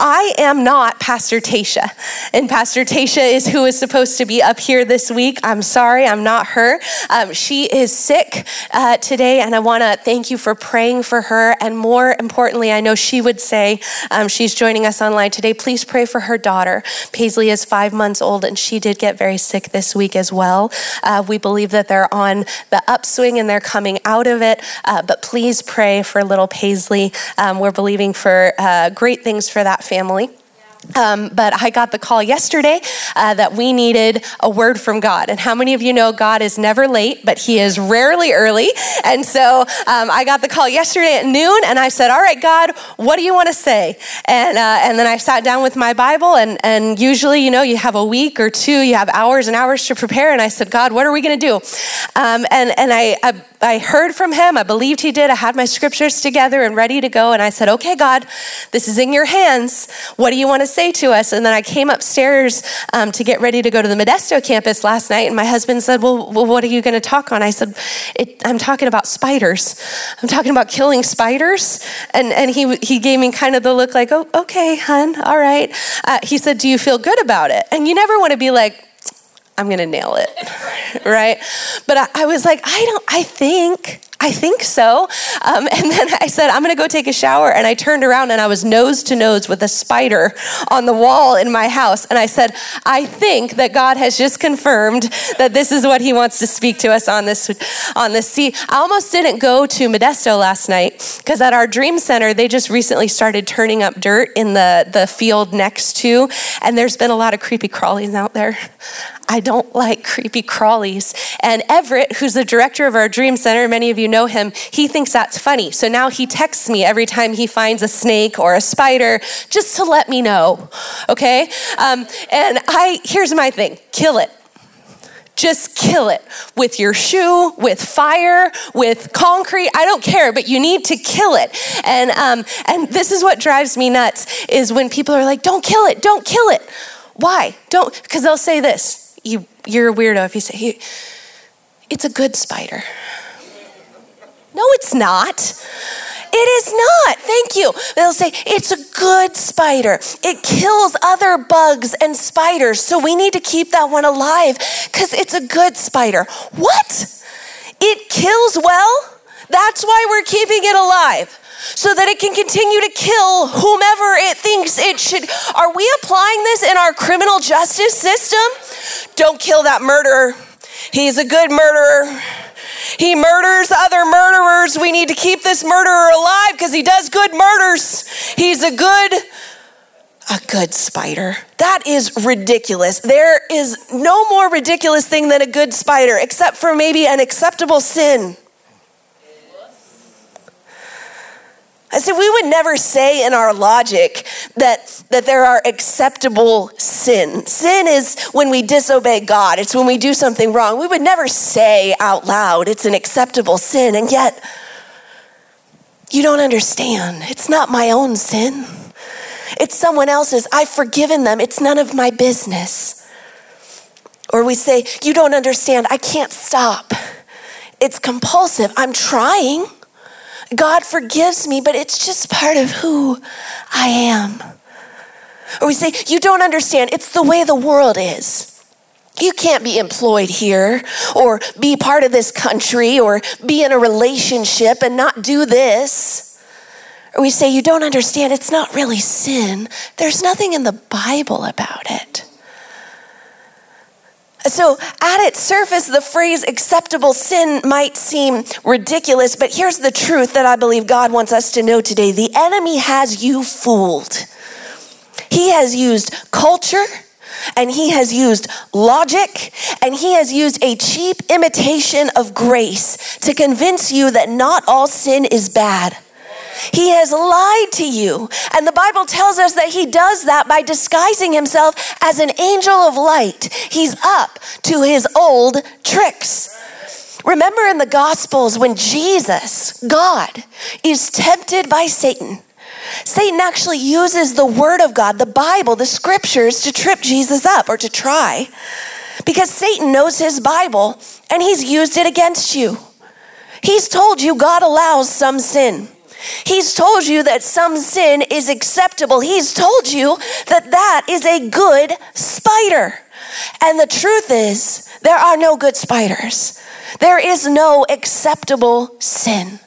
I am not Pastor Tasha. And Pastor Tasha is who is supposed to be up here this week. I'm sorry, I'm not her. Um, she is sick uh, today, and I want to thank you for praying for her. And more importantly, I know she would say, um, she's joining us online today, please pray for her daughter. Paisley is five months old, and she did get very sick this week as well. Uh, we believe that they're on the upswing and they're coming out of it, uh, but please pray for little Paisley. Um, we're believing for uh, great things for that family. Um, but I got the call yesterday uh, that we needed a word from God. And how many of you know God is never late, but He is rarely early? And so um, I got the call yesterday at noon, and I said, "All right, God, what do you want to say?" And uh, and then I sat down with my Bible, and and usually, you know, you have a week or two, you have hours and hours to prepare. And I said, "God, what are we going to do?" Um, and and I, I I heard from him. I believed he did. I had my scriptures together and ready to go. And I said, Okay, God, this is in your hands. What do you want to say to us? And then I came upstairs um, to get ready to go to the Modesto campus last night. And my husband said, Well, well what are you going to talk on? I said, I'm talking about spiders. I'm talking about killing spiders. And, and he, he gave me kind of the look like, Oh, okay, hun, all right. Uh, he said, Do you feel good about it? And you never want to be like, I'm to nail it. right? But I, I, was like, I don't, I think, I think so. Um, and then I said, I'm going to go take a shower. And I turned around and I was nose to nose with a spider on the wall in my house. And I said, I think that God has just confirmed that this is what he wants to speak to us on this, on this sea. I almost didn't go to Modesto last night because at our dream center, they just recently started turning up dirt in the, the field next to, and there's been a lot of creepy crawlies out there. I don't like creepy crawlies. And Everett, who's the director of our Dream Center, many of you know him, he thinks that's funny. So now he texts me every time he finds a snake or a spider just to let me know, okay? Um, and I, here's my thing kill it. Just kill it with your shoe, with fire, with concrete. I don't care, but you need to kill it. And um, and this is what drives me nuts is when people are like, "Don't kill it, don't kill it." Why? Don't because they'll say this you, you're a weirdo if you say, it's a good spider. No, it's not. It is not. Thank you. They'll say, it's a good spider. It kills other bugs and spiders. So we need to keep that one alive because it's a good spider. What? It kills well? That's why we're keeping it alive so that it can continue to kill whomever it thinks it should. Are we applying this in our criminal justice system? Don't kill that murderer. He's a good murderer. He murders other murderers. We need to keep this murderer alive because he does good murders. He's a good a good spider. That is ridiculous. There is no more ridiculous thing than a good spider, except for maybe an acceptable sin. I said, we would never say in our logic that, that there are acceptable sin. Sin is when we disobey God, it's when we do something wrong. We would never say out loud it's an acceptable sin. And yet, you don't understand. It's not my own sin, it's someone else's. I've forgiven them, it's none of my business. Or we say, You don't understand. I can't stop. It's compulsive. I'm trying. God forgives me, but it's just part of who I am. Or we say, You don't understand, it's the way the world is. You can't be employed here or be part of this country or be in a relationship and not do this. Or we say, You don't understand, it's not really sin. There's nothing in the Bible about it. So, at its surface, the phrase acceptable sin might seem ridiculous, but here's the truth that I believe God wants us to know today the enemy has you fooled. He has used culture and he has used logic and he has used a cheap imitation of grace to convince you that not all sin is bad. He has lied to you. And the Bible tells us that he does that by disguising himself as an angel of light. He's up to his old tricks. Remember in the Gospels when Jesus, God, is tempted by Satan. Satan actually uses the Word of God, the Bible, the scriptures to trip Jesus up or to try because Satan knows his Bible and he's used it against you. He's told you God allows some sin. He's told you that some sin is acceptable. He's told you that that is a good spider. And the truth is, there are no good spiders. There is no acceptable sin.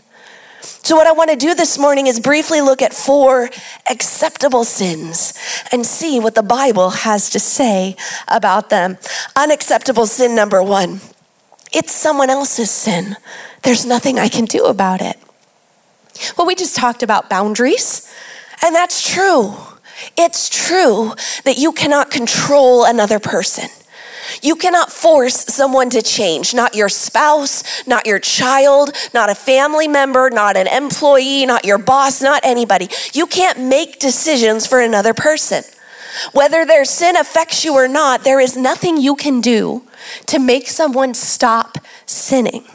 So, what I want to do this morning is briefly look at four acceptable sins and see what the Bible has to say about them. Unacceptable sin number one it's someone else's sin. There's nothing I can do about it. Well, we just talked about boundaries, and that's true. It's true that you cannot control another person. You cannot force someone to change, not your spouse, not your child, not a family member, not an employee, not your boss, not anybody. You can't make decisions for another person. Whether their sin affects you or not, there is nothing you can do to make someone stop sinning.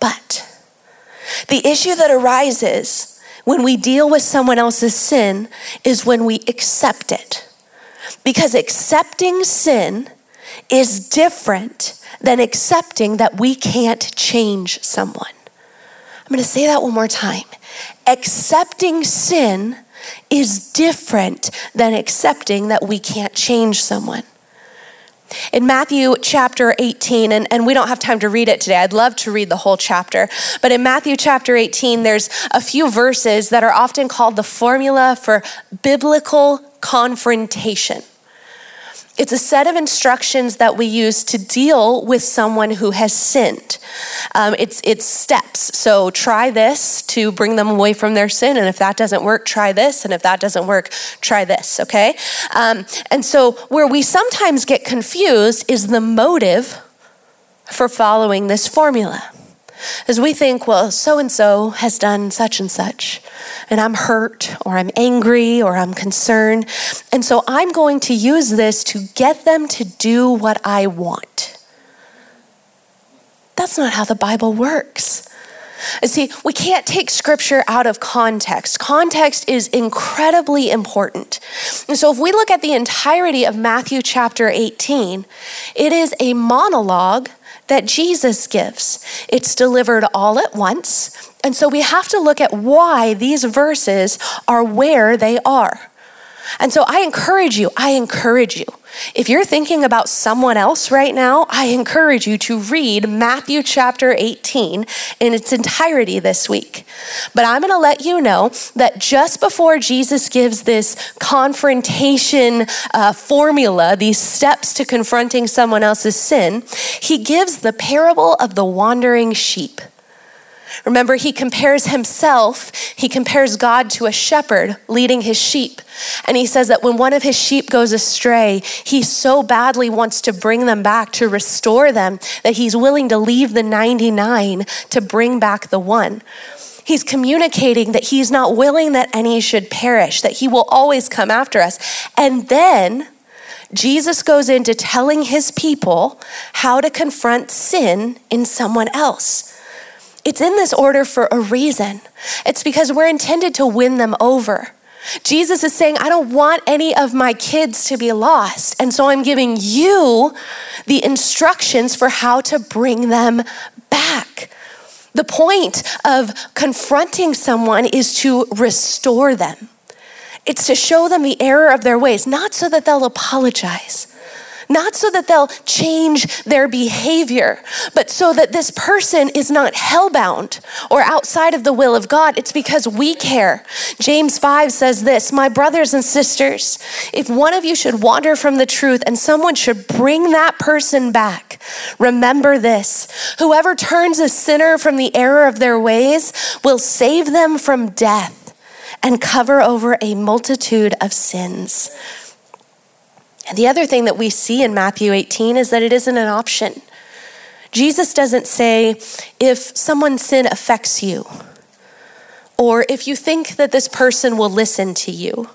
But the issue that arises when we deal with someone else's sin is when we accept it. Because accepting sin is different than accepting that we can't change someone. I'm going to say that one more time. Accepting sin is different than accepting that we can't change someone. In Matthew chapter 18, and, and we don't have time to read it today, I'd love to read the whole chapter, but in Matthew chapter 18, there's a few verses that are often called the formula for biblical confrontation. It's a set of instructions that we use to deal with someone who has sinned. Um, it's, it's steps. So try this to bring them away from their sin. And if that doesn't work, try this. And if that doesn't work, try this, okay? Um, and so where we sometimes get confused is the motive for following this formula. As we think, well, so and so has done such and such, and I'm hurt, or I'm angry, or I'm concerned. And so I'm going to use this to get them to do what I want. That's not how the Bible works. See, we can't take scripture out of context. Context is incredibly important. And so, if we look at the entirety of Matthew chapter 18, it is a monologue that Jesus gives. It's delivered all at once. And so we have to look at why these verses are where they are. And so I encourage you, I encourage you if you're thinking about someone else right now, I encourage you to read Matthew chapter 18 in its entirety this week. But I'm going to let you know that just before Jesus gives this confrontation uh, formula, these steps to confronting someone else's sin, he gives the parable of the wandering sheep. Remember, he compares himself, he compares God to a shepherd leading his sheep. And he says that when one of his sheep goes astray, he so badly wants to bring them back, to restore them, that he's willing to leave the 99 to bring back the one. He's communicating that he's not willing that any should perish, that he will always come after us. And then Jesus goes into telling his people how to confront sin in someone else. It's in this order for a reason. It's because we're intended to win them over. Jesus is saying, I don't want any of my kids to be lost. And so I'm giving you the instructions for how to bring them back. The point of confronting someone is to restore them. It's to show them the error of their ways, not so that they'll apologize, not so that they'll change their behavior, but so that this person is not hellbound or outside of the will of God. It's because we care. James 5 says this My brothers and sisters, if one of you should wander from the truth and someone should bring that person back, remember this whoever turns a sinner from the error of their ways will save them from death and cover over a multitude of sins. And the other thing that we see in Matthew 18 is that it isn't an option. Jesus doesn't say, if someone's sin affects you, or if you think that this person will listen to you,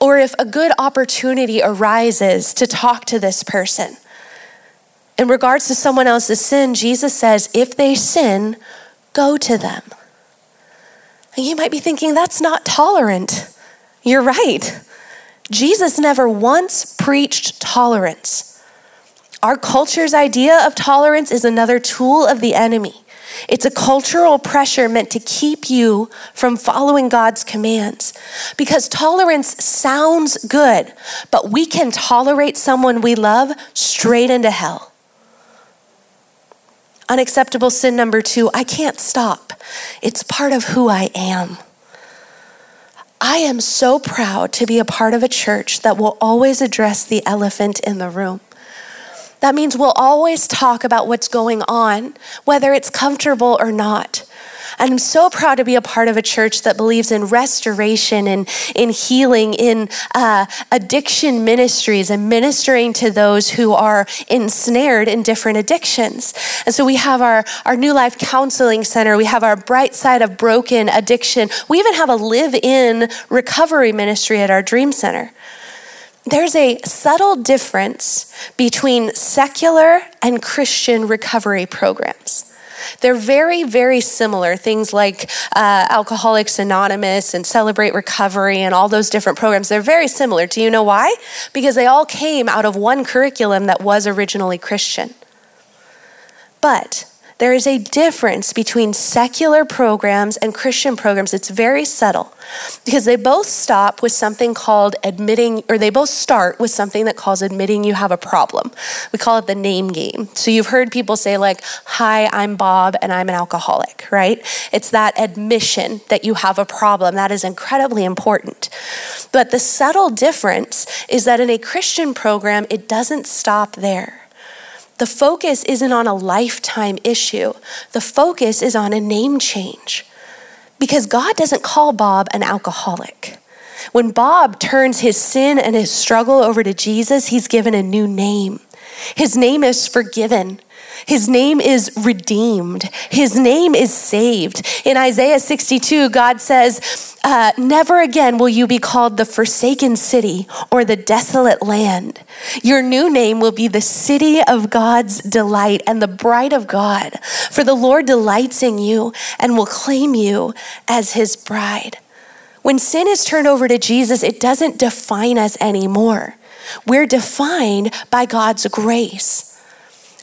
or if a good opportunity arises to talk to this person. In regards to someone else's sin, Jesus says, if they sin, go to them. And you might be thinking, that's not tolerant. You're right. Jesus never once preached tolerance. Our culture's idea of tolerance is another tool of the enemy. It's a cultural pressure meant to keep you from following God's commands. Because tolerance sounds good, but we can tolerate someone we love straight into hell. Unacceptable sin number two I can't stop. It's part of who I am. I am so proud to be a part of a church that will always address the elephant in the room. That means we'll always talk about what's going on, whether it's comfortable or not. And I'm so proud to be a part of a church that believes in restoration and in healing, in uh, addiction ministries, and ministering to those who are ensnared in different addictions. And so we have our, our New Life Counseling Center, we have our Bright Side of Broken Addiction, we even have a live in recovery ministry at our Dream Center there's a subtle difference between secular and Christian recovery programs. They're very, very similar. Things like uh, Alcoholics Anonymous and Celebrate Recovery and all those different programs, they're very similar. Do you know why? Because they all came out of one curriculum that was originally Christian. But there is a difference between secular programs and Christian programs. It's very subtle because they both stop with something called admitting, or they both start with something that calls admitting you have a problem. We call it the name game. So you've heard people say, like, Hi, I'm Bob and I'm an alcoholic, right? It's that admission that you have a problem. That is incredibly important. But the subtle difference is that in a Christian program, it doesn't stop there. The focus isn't on a lifetime issue, the focus is on a name change. Because God doesn't call Bob an alcoholic. When Bob turns his sin and his struggle over to Jesus, he's given a new name. His name is forgiven. His name is redeemed. His name is saved. In Isaiah 62, God says, uh, Never again will you be called the forsaken city or the desolate land. Your new name will be the city of God's delight and the bride of God. For the Lord delights in you and will claim you as his bride. When sin is turned over to Jesus, it doesn't define us anymore. We're defined by God's grace.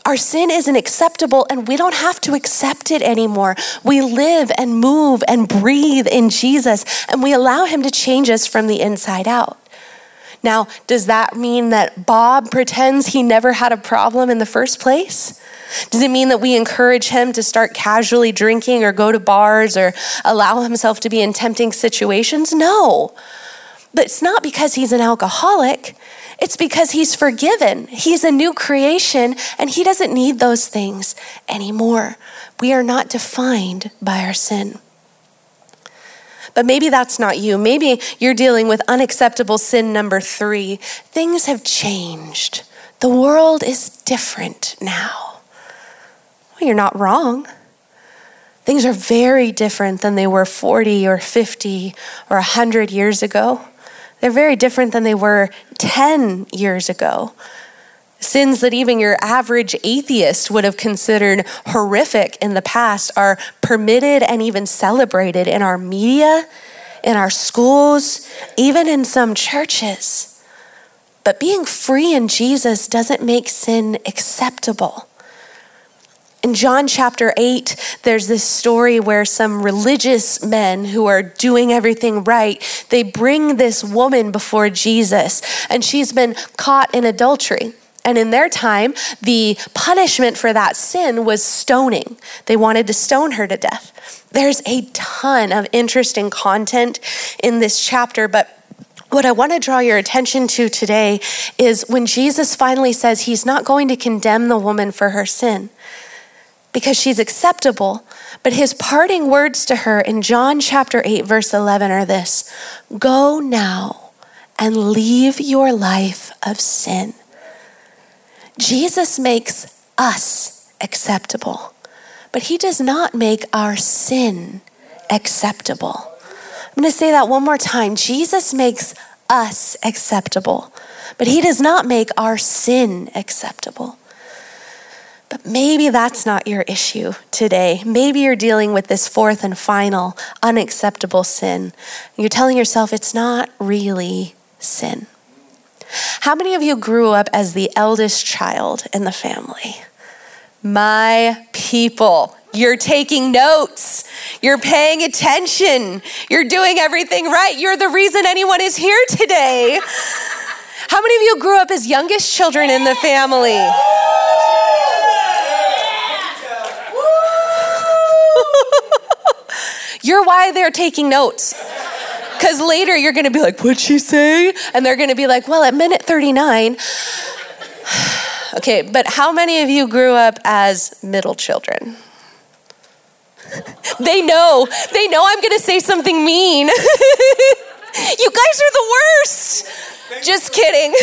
Our sin isn't acceptable and we don't have to accept it anymore. We live and move and breathe in Jesus and we allow Him to change us from the inside out. Now, does that mean that Bob pretends he never had a problem in the first place? Does it mean that we encourage him to start casually drinking or go to bars or allow himself to be in tempting situations? No. But it's not because he's an alcoholic. It's because he's forgiven. He's a new creation and he doesn't need those things anymore. We are not defined by our sin. But maybe that's not you. Maybe you're dealing with unacceptable sin number three. Things have changed. The world is different now. Well, you're not wrong. Things are very different than they were 40 or 50 or 100 years ago. They're very different than they were 10 years ago. Sins that even your average atheist would have considered horrific in the past are permitted and even celebrated in our media, in our schools, even in some churches. But being free in Jesus doesn't make sin acceptable. In John chapter 8, there's this story where some religious men who are doing everything right, they bring this woman before Jesus, and she's been caught in adultery. And in their time, the punishment for that sin was stoning. They wanted to stone her to death. There's a ton of interesting content in this chapter, but what I want to draw your attention to today is when Jesus finally says he's not going to condemn the woman for her sin because she's acceptable. But his parting words to her in John chapter 8, verse 11 are this Go now and leave your life of sin. Jesus makes us acceptable, but he does not make our sin acceptable. I'm going to say that one more time. Jesus makes us acceptable, but he does not make our sin acceptable. But maybe that's not your issue today. Maybe you're dealing with this fourth and final unacceptable sin. You're telling yourself it's not really sin. How many of you grew up as the eldest child in the family? My people. You're taking notes. You're paying attention. You're doing everything right. You're the reason anyone is here today. How many of you grew up as youngest children in the family? You're why they're taking notes. Because later you're going to be like, what'd she say? And they're going to be like, well, at minute 39. okay, but how many of you grew up as middle children? they know. They know I'm going to say something mean. you guys are the worst. Just kidding.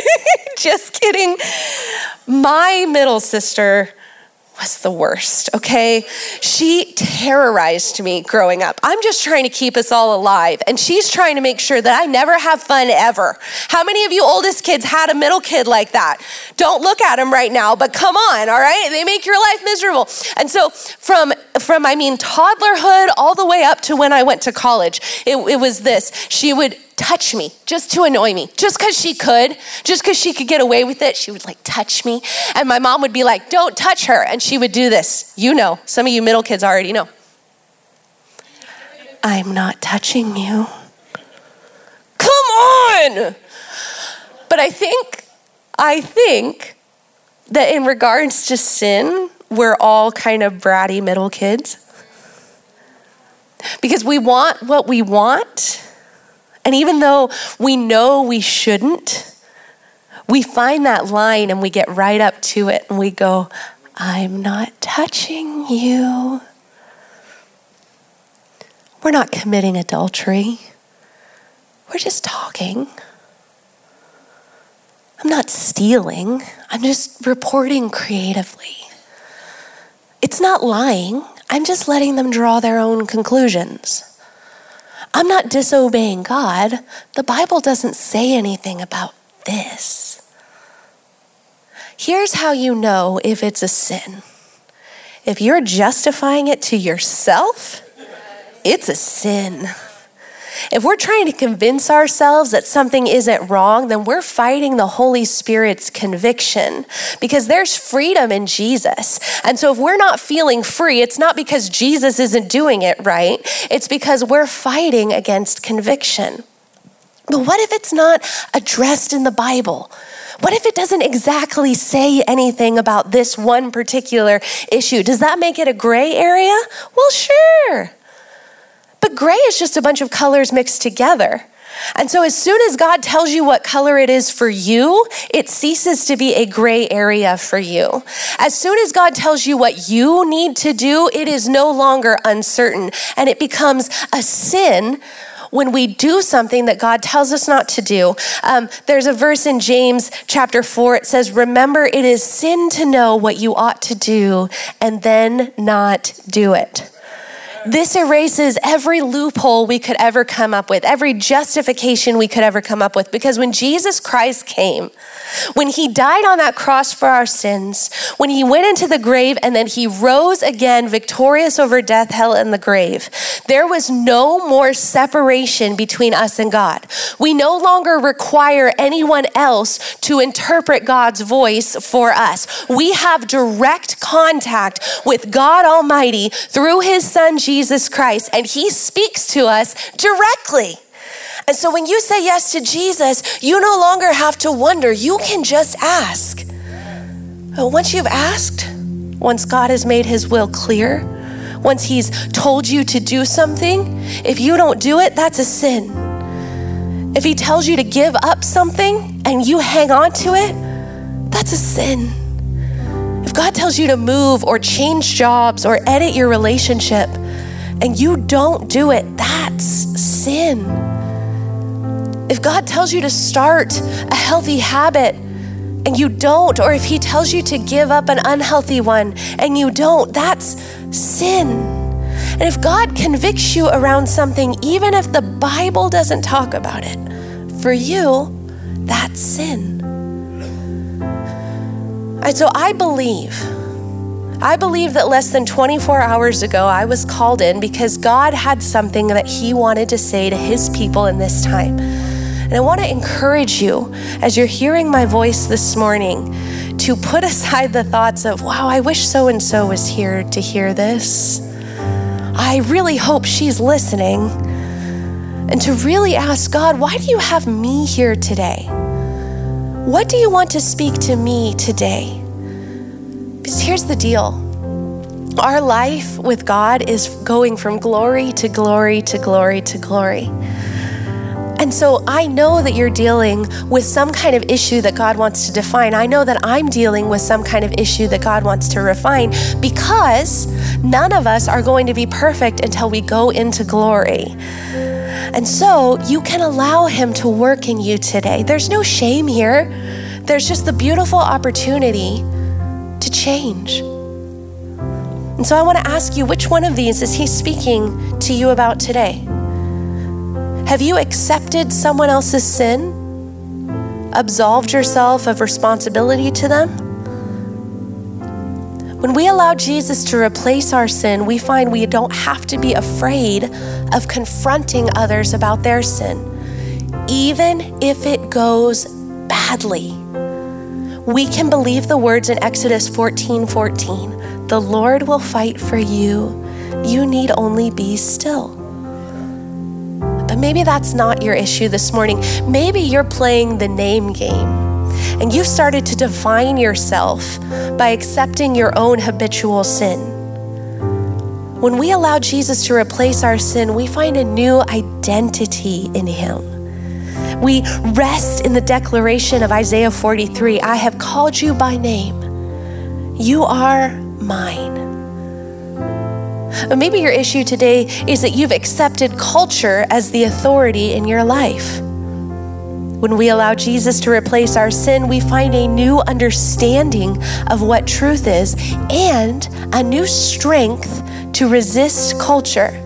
Just kidding. My middle sister was the worst, okay? She terrorized me growing up. I'm just trying to keep us all alive, and she's trying to make sure that I never have fun ever. How many of you oldest kids had a middle kid like that? Don't look at them right now, but come on, all right? They make your life miserable. And so from from I mean toddlerhood all the way up to when I went to college, it, it was this. She would touch me just to annoy me, just because she could, just because she could get away with it. She would like touch me. And my mom would be like, don't touch her. And she would do this. You know, some of you middle kids already know. I'm not touching you. Come on! But I think, I think that in regards to sin, we're all kind of bratty middle kids. Because we want what we want and even though we know we shouldn't, we find that line and we get right up to it and we go, I'm not touching you. We're not committing adultery. We're just talking. I'm not stealing. I'm just reporting creatively. It's not lying. I'm just letting them draw their own conclusions. I'm not disobeying God. The Bible doesn't say anything about this. Here's how you know if it's a sin if you're justifying it to yourself, it's a sin. If we're trying to convince ourselves that something isn't wrong, then we're fighting the Holy Spirit's conviction because there's freedom in Jesus. And so if we're not feeling free, it's not because Jesus isn't doing it right, it's because we're fighting against conviction. But what if it's not addressed in the Bible? What if it doesn't exactly say anything about this one particular issue? Does that make it a gray area? Well, sure. But gray is just a bunch of colors mixed together. And so, as soon as God tells you what color it is for you, it ceases to be a gray area for you. As soon as God tells you what you need to do, it is no longer uncertain and it becomes a sin when we do something that God tells us not to do. Um, there's a verse in James chapter 4. It says, Remember, it is sin to know what you ought to do and then not do it. This erases every loophole we could ever come up with, every justification we could ever come up with. Because when Jesus Christ came, when he died on that cross for our sins, when he went into the grave and then he rose again victorious over death, hell, and the grave, there was no more separation between us and God. We no longer require anyone else to interpret God's voice for us. We have direct contact with God Almighty through his son Jesus Jesus Christ, and He speaks to us directly. And so when you say yes to Jesus, you no longer have to wonder. You can just ask. Once you've asked, once God has made His will clear, once He's told you to do something, if you don't do it, that's a sin. If He tells you to give up something and you hang on to it, that's a sin. If God tells you to move or change jobs or edit your relationship, and you don't do it, that's sin. If God tells you to start a healthy habit and you don't, or if He tells you to give up an unhealthy one and you don't, that's sin. And if God convicts you around something, even if the Bible doesn't talk about it, for you, that's sin. And so I believe I believe that less than 24 hours ago, I was called in because God had something that He wanted to say to His people in this time. And I want to encourage you as you're hearing my voice this morning to put aside the thoughts of, wow, I wish so and so was here to hear this. I really hope she's listening. And to really ask God, why do you have me here today? What do you want to speak to me today? Because here's the deal our life with God is going from glory to glory to glory to glory. And so I know that you're dealing with some kind of issue that God wants to define. I know that I'm dealing with some kind of issue that God wants to refine because none of us are going to be perfect until we go into glory. And so you can allow Him to work in you today. There's no shame here, there's just the beautiful opportunity to change. And so I want to ask you which one of these is He speaking to you about today? Have you accepted someone else's sin? Absolved yourself of responsibility to them? When we allow Jesus to replace our sin, we find we don't have to be afraid of confronting others about their sin, even if it goes badly. We can believe the words in Exodus 14 14. The Lord will fight for you. You need only be still. But maybe that's not your issue this morning. Maybe you're playing the name game and you've started to define yourself by accepting your own habitual sin. When we allow Jesus to replace our sin, we find a new identity in Him. We rest in the declaration of Isaiah 43 I have called you by name. You are mine. Maybe your issue today is that you've accepted culture as the authority in your life. When we allow Jesus to replace our sin, we find a new understanding of what truth is and a new strength to resist culture.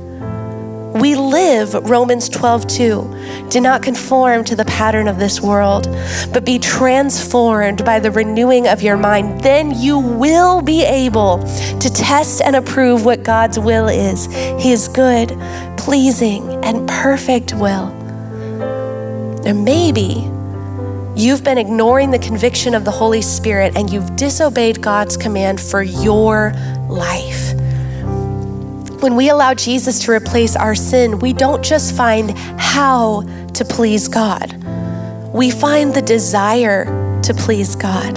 We live Romans 12, 2. Do not conform to the pattern of this world, but be transformed by the renewing of your mind. Then you will be able to test and approve what God's will is His good, pleasing, and perfect will. And maybe you've been ignoring the conviction of the Holy Spirit and you've disobeyed God's command for your life. When we allow Jesus to replace our sin, we don't just find how to please God, we find the desire to please God.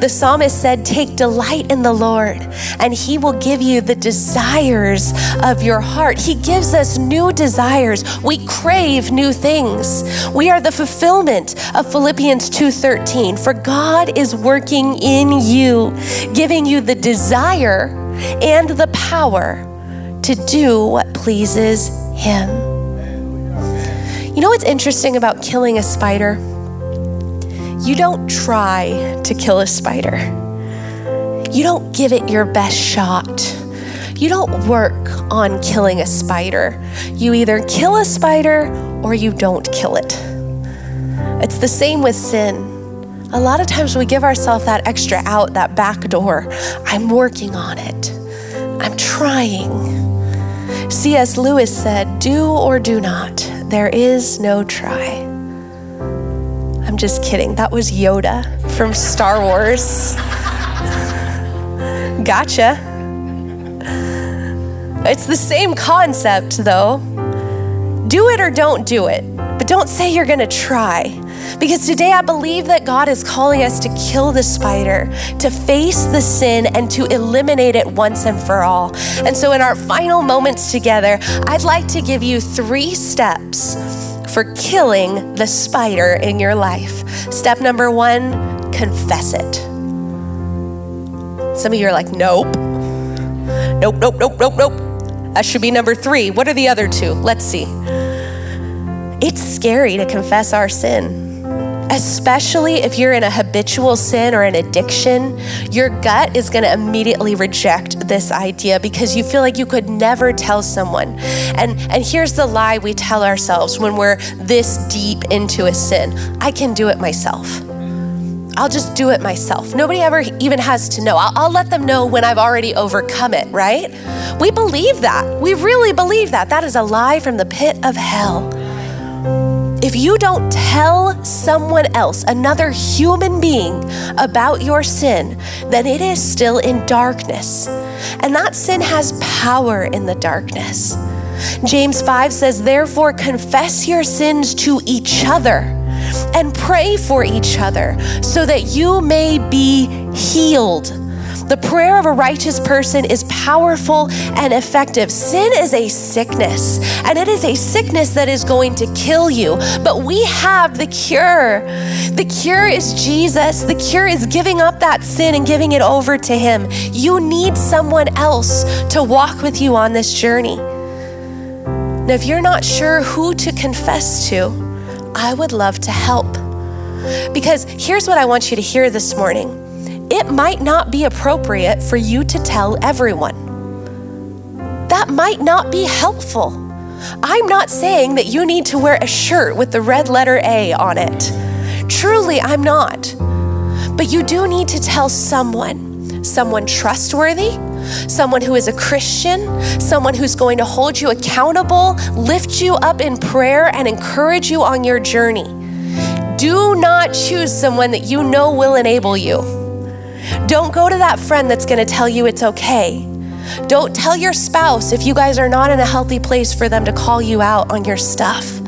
The psalmist said, Take delight in the Lord, and he will give you the desires of your heart. He gives us new desires. We crave new things. We are the fulfillment of Philippians 2:13. For God is working in you, giving you the desire and the power to do what pleases Him. You know what's interesting about killing a spider? You don't try to kill a spider, you don't give it your best shot. You don't work on killing a spider. You either kill a spider or you don't kill it. It's the same with sin. A lot of times we give ourselves that extra out, that back door. I'm working on it. I'm trying. C.S. Lewis said, Do or do not, there is no try. I'm just kidding. That was Yoda from Star Wars. gotcha. It's the same concept, though. Do it or don't do it, but don't say you're gonna try. Because today I believe that God is calling us to kill the spider, to face the sin, and to eliminate it once and for all. And so, in our final moments together, I'd like to give you three steps for killing the spider in your life. Step number one confess it. Some of you are like, nope. Nope, nope, nope, nope, nope. That should be number three. What are the other two? Let's see. It's scary to confess our sin especially if you're in a habitual sin or an addiction, your gut is going to immediately reject this idea because you feel like you could never tell someone. And and here's the lie we tell ourselves when we're this deep into a sin. I can do it myself. I'll just do it myself. Nobody ever even has to know. I'll, I'll, let them know when I've already overcome it, right? We believe that. We really believe that. That is a lie from the pit of hell if you don't tell someone else, another human being, about your sin, then it is still in darkness. And that sin has power in the darkness. James 5 says, Therefore, confess your sins to each other and pray for each other so that you may be healed. The prayer of a righteous person is powerful and effective. Sin is a sickness, and it is a sickness that is going to kill you. But we have the cure. The cure is Jesus. The cure is giving up that sin and giving it over to Him. You need someone else to walk with you on this journey. Now, if you're not sure who to confess to, I would love to help. Because here's what I want you to hear this morning it might not be appropriate for you to tell everyone. That might not be helpful. I'm not saying that you need to wear a shirt with the red letter A on it. Truly, I'm not. But you do need to tell someone, someone trustworthy, someone who is a Christian, someone who's going to hold you accountable, lift you up in prayer, and encourage you on your journey. Do not choose someone that you know will enable you. Don't go to that friend that's going to tell you it's okay. Don't tell your spouse if you guys are not in a healthy place for them to call you out on your stuff.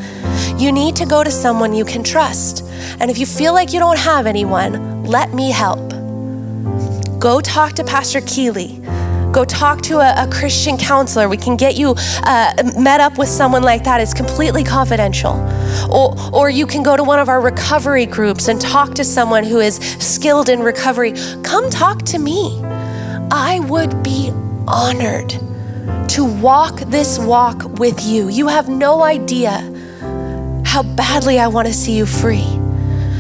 You need to go to someone you can trust. And if you feel like you don't have anyone, let me help. Go talk to Pastor Keeley. Go talk to a, a Christian counselor. We can get you uh, met up with someone like that. It's completely confidential. Or, or you can go to one of our recovery groups and talk to someone who is skilled in recovery. Come talk to me. I would be honored to walk this walk with you. You have no idea how badly I want to see you free.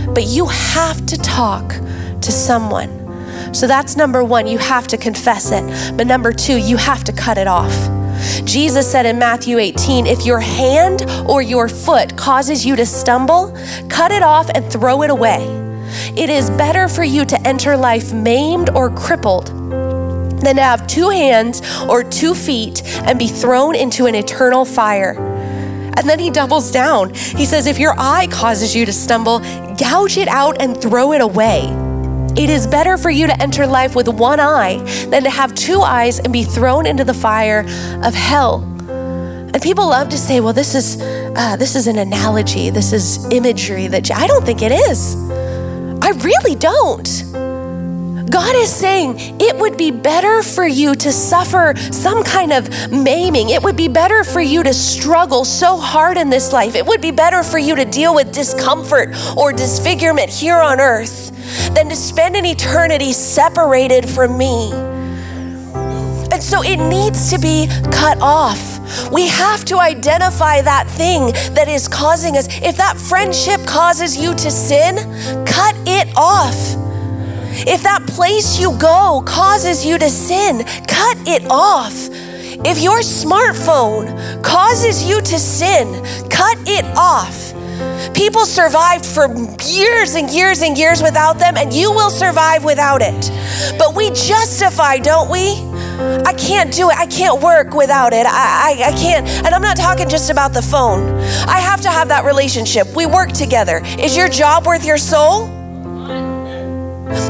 But you have to talk to someone so that's number one, you have to confess it. But number two, you have to cut it off. Jesus said in Matthew 18, if your hand or your foot causes you to stumble, cut it off and throw it away. It is better for you to enter life maimed or crippled than to have two hands or two feet and be thrown into an eternal fire. And then he doubles down. He says, If your eye causes you to stumble, gouge it out and throw it away. It is better for you to enter life with one eye than to have two eyes and be thrown into the fire of hell. And people love to say, "Well, this is uh, this is an analogy. This is imagery." That I don't think it is. I really don't. God is saying it would be better for you to suffer some kind of maiming. It would be better for you to struggle so hard in this life. It would be better for you to deal with discomfort or disfigurement here on earth than to spend an eternity separated from me. And so it needs to be cut off. We have to identify that thing that is causing us. If that friendship causes you to sin, cut it off. If that place you go causes you to sin, cut it off. If your smartphone causes you to sin, cut it off. People survived for years and years and years without them, and you will survive without it. But we justify, don't we? I can't do it. I can't work without it. I, I, I, can't. And I'm not talking just about the phone. I have to have that relationship. We work together. Is your job worth your soul?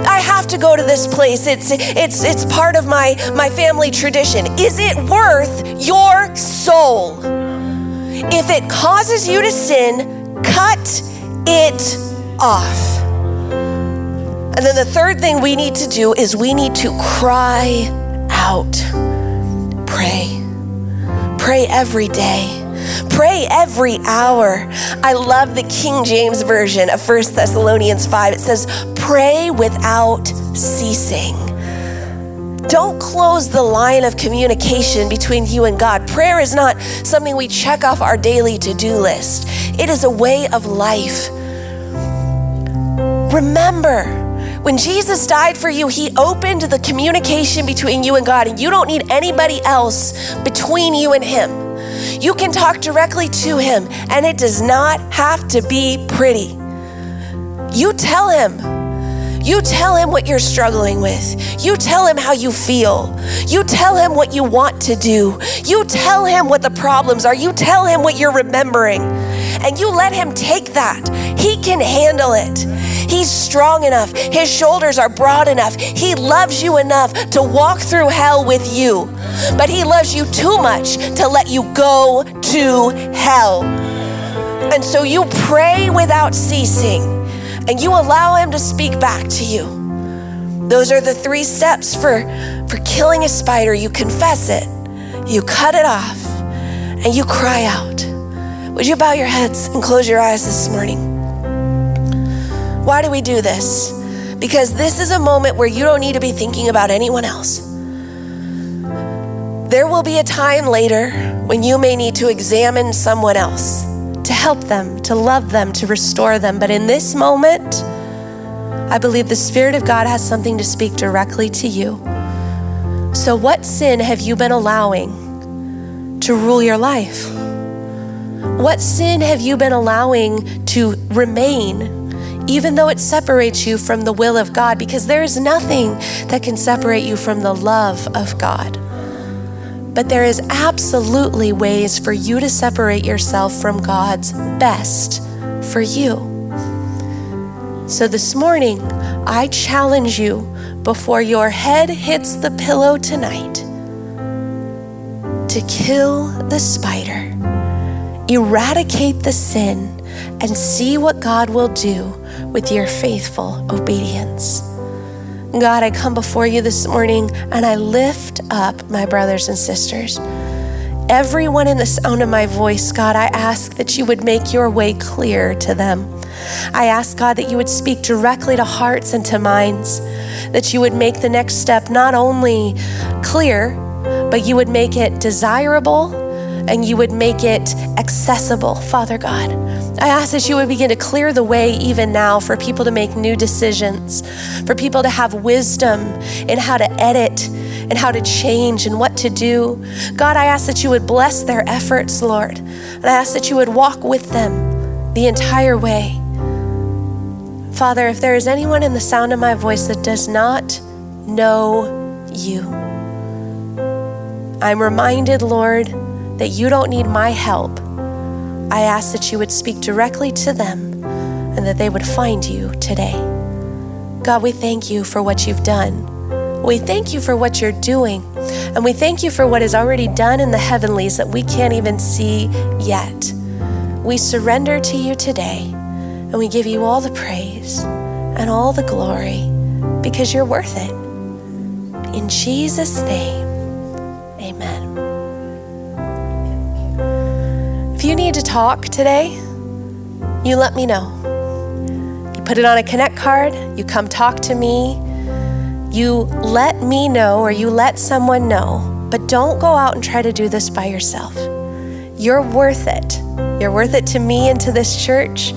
I have to go to this place. It's it's it's part of my my family tradition. Is it worth your soul? If it causes you to sin, cut it off. And then the third thing we need to do is we need to cry out. Pray. Pray every day. Pray every hour. I love the King James Version of 1 Thessalonians 5. It says, Pray without ceasing. Don't close the line of communication between you and God. Prayer is not something we check off our daily to do list, it is a way of life. Remember, when Jesus died for you, He opened the communication between you and God, and you don't need anybody else between you and Him. You can talk directly to Him, and it does not have to be pretty. You tell Him. You tell him what you're struggling with. You tell him how you feel. You tell him what you want to do. You tell him what the problems are. You tell him what you're remembering. and you let Him take that, He can handle it. He's strong enough. His shoulders are broad enough. He loves you enough to walk through hell with you. But He loves you too much to let you go to hell. And so you pray without ceasing and you allow Him to speak back to you. Those are the three steps for, for killing a spider. You confess it, you cut it off, and you cry out. Would you bow your heads and close your eyes this morning? Why do we do this? Because this is a moment where you don't need to be thinking about anyone else. There will be a time later when you may need to examine someone else to help them, to love them, to restore them. But in this moment, I believe the Spirit of God has something to speak directly to you. So, what sin have you been allowing to rule your life? What sin have you been allowing to remain, even though it separates you from the will of God? Because there is nothing that can separate you from the love of God. But there is absolutely ways for you to separate yourself from God's best for you. So this morning, I challenge you before your head hits the pillow tonight to kill the spider, eradicate the sin, and see what God will do with your faithful obedience. God, I come before you this morning and I lift up my brothers and sisters. Everyone in the sound of my voice, God, I ask that you would make your way clear to them. I ask God that you would speak directly to hearts and to minds, that you would make the next step not only clear, but you would make it desirable and you would make it accessible, Father God. I ask that you would begin to clear the way even now for people to make new decisions, for people to have wisdom in how to edit and how to change and what to do. God, I ask that you would bless their efforts, Lord. And I ask that you would walk with them the entire way. Father, if there is anyone in the sound of my voice that does not know you, I'm reminded, Lord, that you don't need my help. I ask that you would speak directly to them and that they would find you today. God, we thank you for what you've done. We thank you for what you're doing. And we thank you for what is already done in the heavenlies that we can't even see yet. We surrender to you today. And we give you all the praise and all the glory because you're worth it. In Jesus' name, you need to talk today, you let me know. You put it on a Connect card, you come talk to me, you let me know or you let someone know, but don't go out and try to do this by yourself. You're worth it. You're worth it to me and to this church.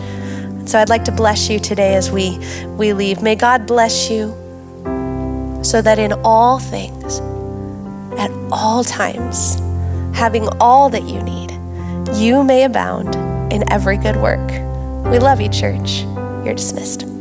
So I'd like to bless you today as we, we leave. May God bless you so that in all things, at all times, having all that you need, you may abound in every good work. We love you, church. You're dismissed.